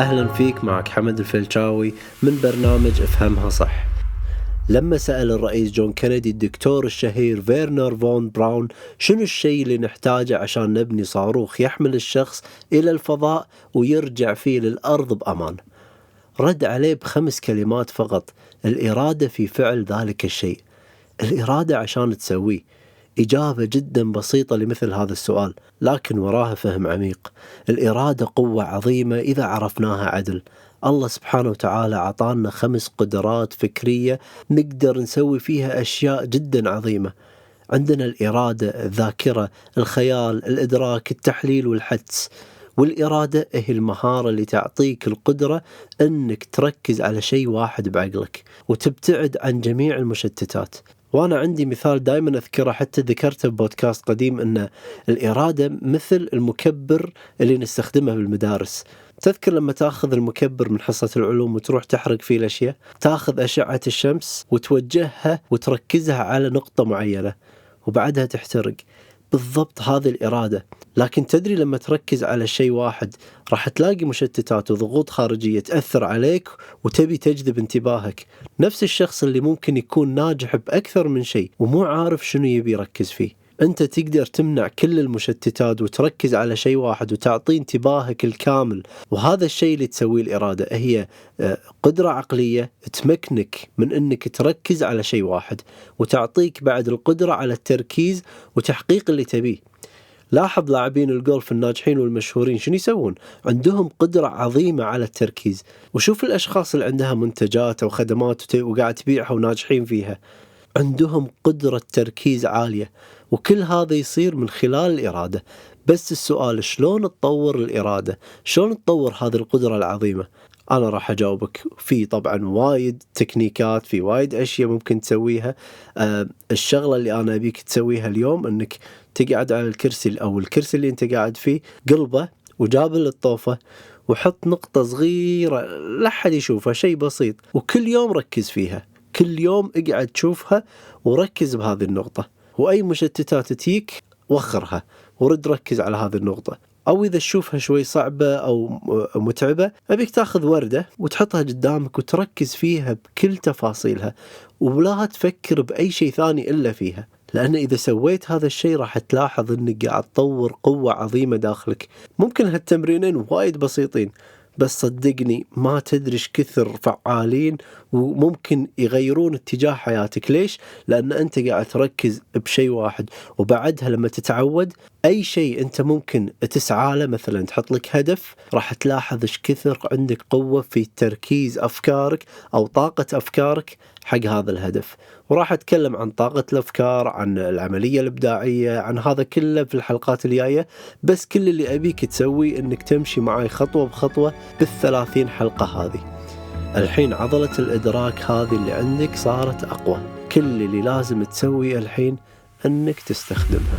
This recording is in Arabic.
أهلا فيك معك حمد الفلشاوي من برنامج أفهمها صح. لما سأل الرئيس جون كينيدي الدكتور الشهير فيرنر فون براون شنو الشيء اللي نحتاجه عشان نبني صاروخ يحمل الشخص إلى الفضاء ويرجع فيه للأرض بأمان؟ رد عليه بخمس كلمات فقط الإرادة في فعل ذلك الشيء. الإرادة عشان تسويه. إجابة جدا بسيطة لمثل هذا السؤال لكن وراها فهم عميق. الإرادة قوة عظيمة إذا عرفناها عدل. الله سبحانه وتعالى عطانا خمس قدرات فكرية نقدر نسوي فيها أشياء جدا عظيمة. عندنا الإرادة الذاكرة الخيال الإدراك التحليل والحدس. والإرادة هي المهارة اللي تعطيك القدرة أنك تركز على شيء واحد بعقلك وتبتعد عن جميع المشتتات. وأنا عندي مثال دائما أذكره حتى ذكرته ببودكاست قديم إن الإرادة مثل المكبر اللي نستخدمه بالمدارس. تذكر لما تأخذ المكبر من حصة العلوم وتروح تحرق فيه الأشياء؟ تأخذ أشعة الشمس وتوجهها وتركزها على نقطة معينة وبعدها تحترق. بالضبط هذه الإرادة. لكن تدري لما تركز على شيء واحد راح تلاقي مشتتات وضغوط خارجية تأثر عليك وتبي تجذب انتباهك. نفس الشخص اللي ممكن يكون ناجح بأكثر من شيء ومو عارف شنو يبي يركز فيه. أنت تقدر تمنع كل المشتتات وتركز على شيء واحد وتعطي انتباهك الكامل. وهذا الشيء اللي تسويه الإرادة هي آه، قدرة عقلية تمكنك من إنك تركز على شيء واحد وتعطيك بعد القدرة على التركيز وتحقيق اللي تبيه. لاحظ لاعبين الجولف الناجحين والمشهورين شنو يسوون؟ عندهم قدرة عظيمة على التركيز، وشوف الأشخاص اللي عندها منتجات أو خدمات وقاعد تبيعها وناجحين فيها، عندهم قدرة تركيز عالية. وكل هذا يصير من خلال الإرادة. بس السؤال شلون تطور الإرادة؟ شلون تطور هذه القدرة العظيمة؟ أنا راح أجاوبك. في طبعا وايد تكنيكات في وايد أشياء ممكن تسويها. أه الشغلة اللي أنا أبيك تسويها اليوم أنك تقعد على الكرسي أو الكرسي اللي أنت قاعد فيه قلبه وجابل الطوفة وحط نقطة صغيرة لا حد يشوفها شيء بسيط. وكل يوم ركز فيها. كل يوم اقعد تشوفها وركز بهذه النقطة. وأي مشتتات تجيك وخرها ورد ركز على هذه النقطة. أو إذا تشوفها شوي صعبة أو متعبة أبيك تأخذ وردة وتحطها قدامك وتركز فيها بكل تفاصيلها ولا تفكر بأي شيء ثاني إلا فيها. لأن إذا سويت هذا الشيء راح تلاحظ أنك قاعد تطور قوة عظيمة داخلك. ممكن هالتمرينين وايد بسيطين بس صدقني ما تدري إيش كثر فعالين وممكن يغيرون اتجاه حياتك ليش؟ لأن أنت قاعد تركز بشيء واحد وبعدها لما تتعود أي شيء أنت ممكن تسعى له مثلا تحط لك هدف راح تلاحظ إيش كثر عندك قوة في تركيز أفكارك أو طاقة أفكارك حق هذا الهدف. وراح أتكلم عن طاقة الأفكار عن العملية الإبداعية عن هذا كله في الحلقات الجاية. بس كل اللي أبيك تسوي أنك تمشي معي خطوة بخطوة بالثلاثين حلقة هذه. الحين عضلة الإدراك هذه اللي عندك صارت أقوى. كل اللي لازم تسويه الحين أنك تستخدمها.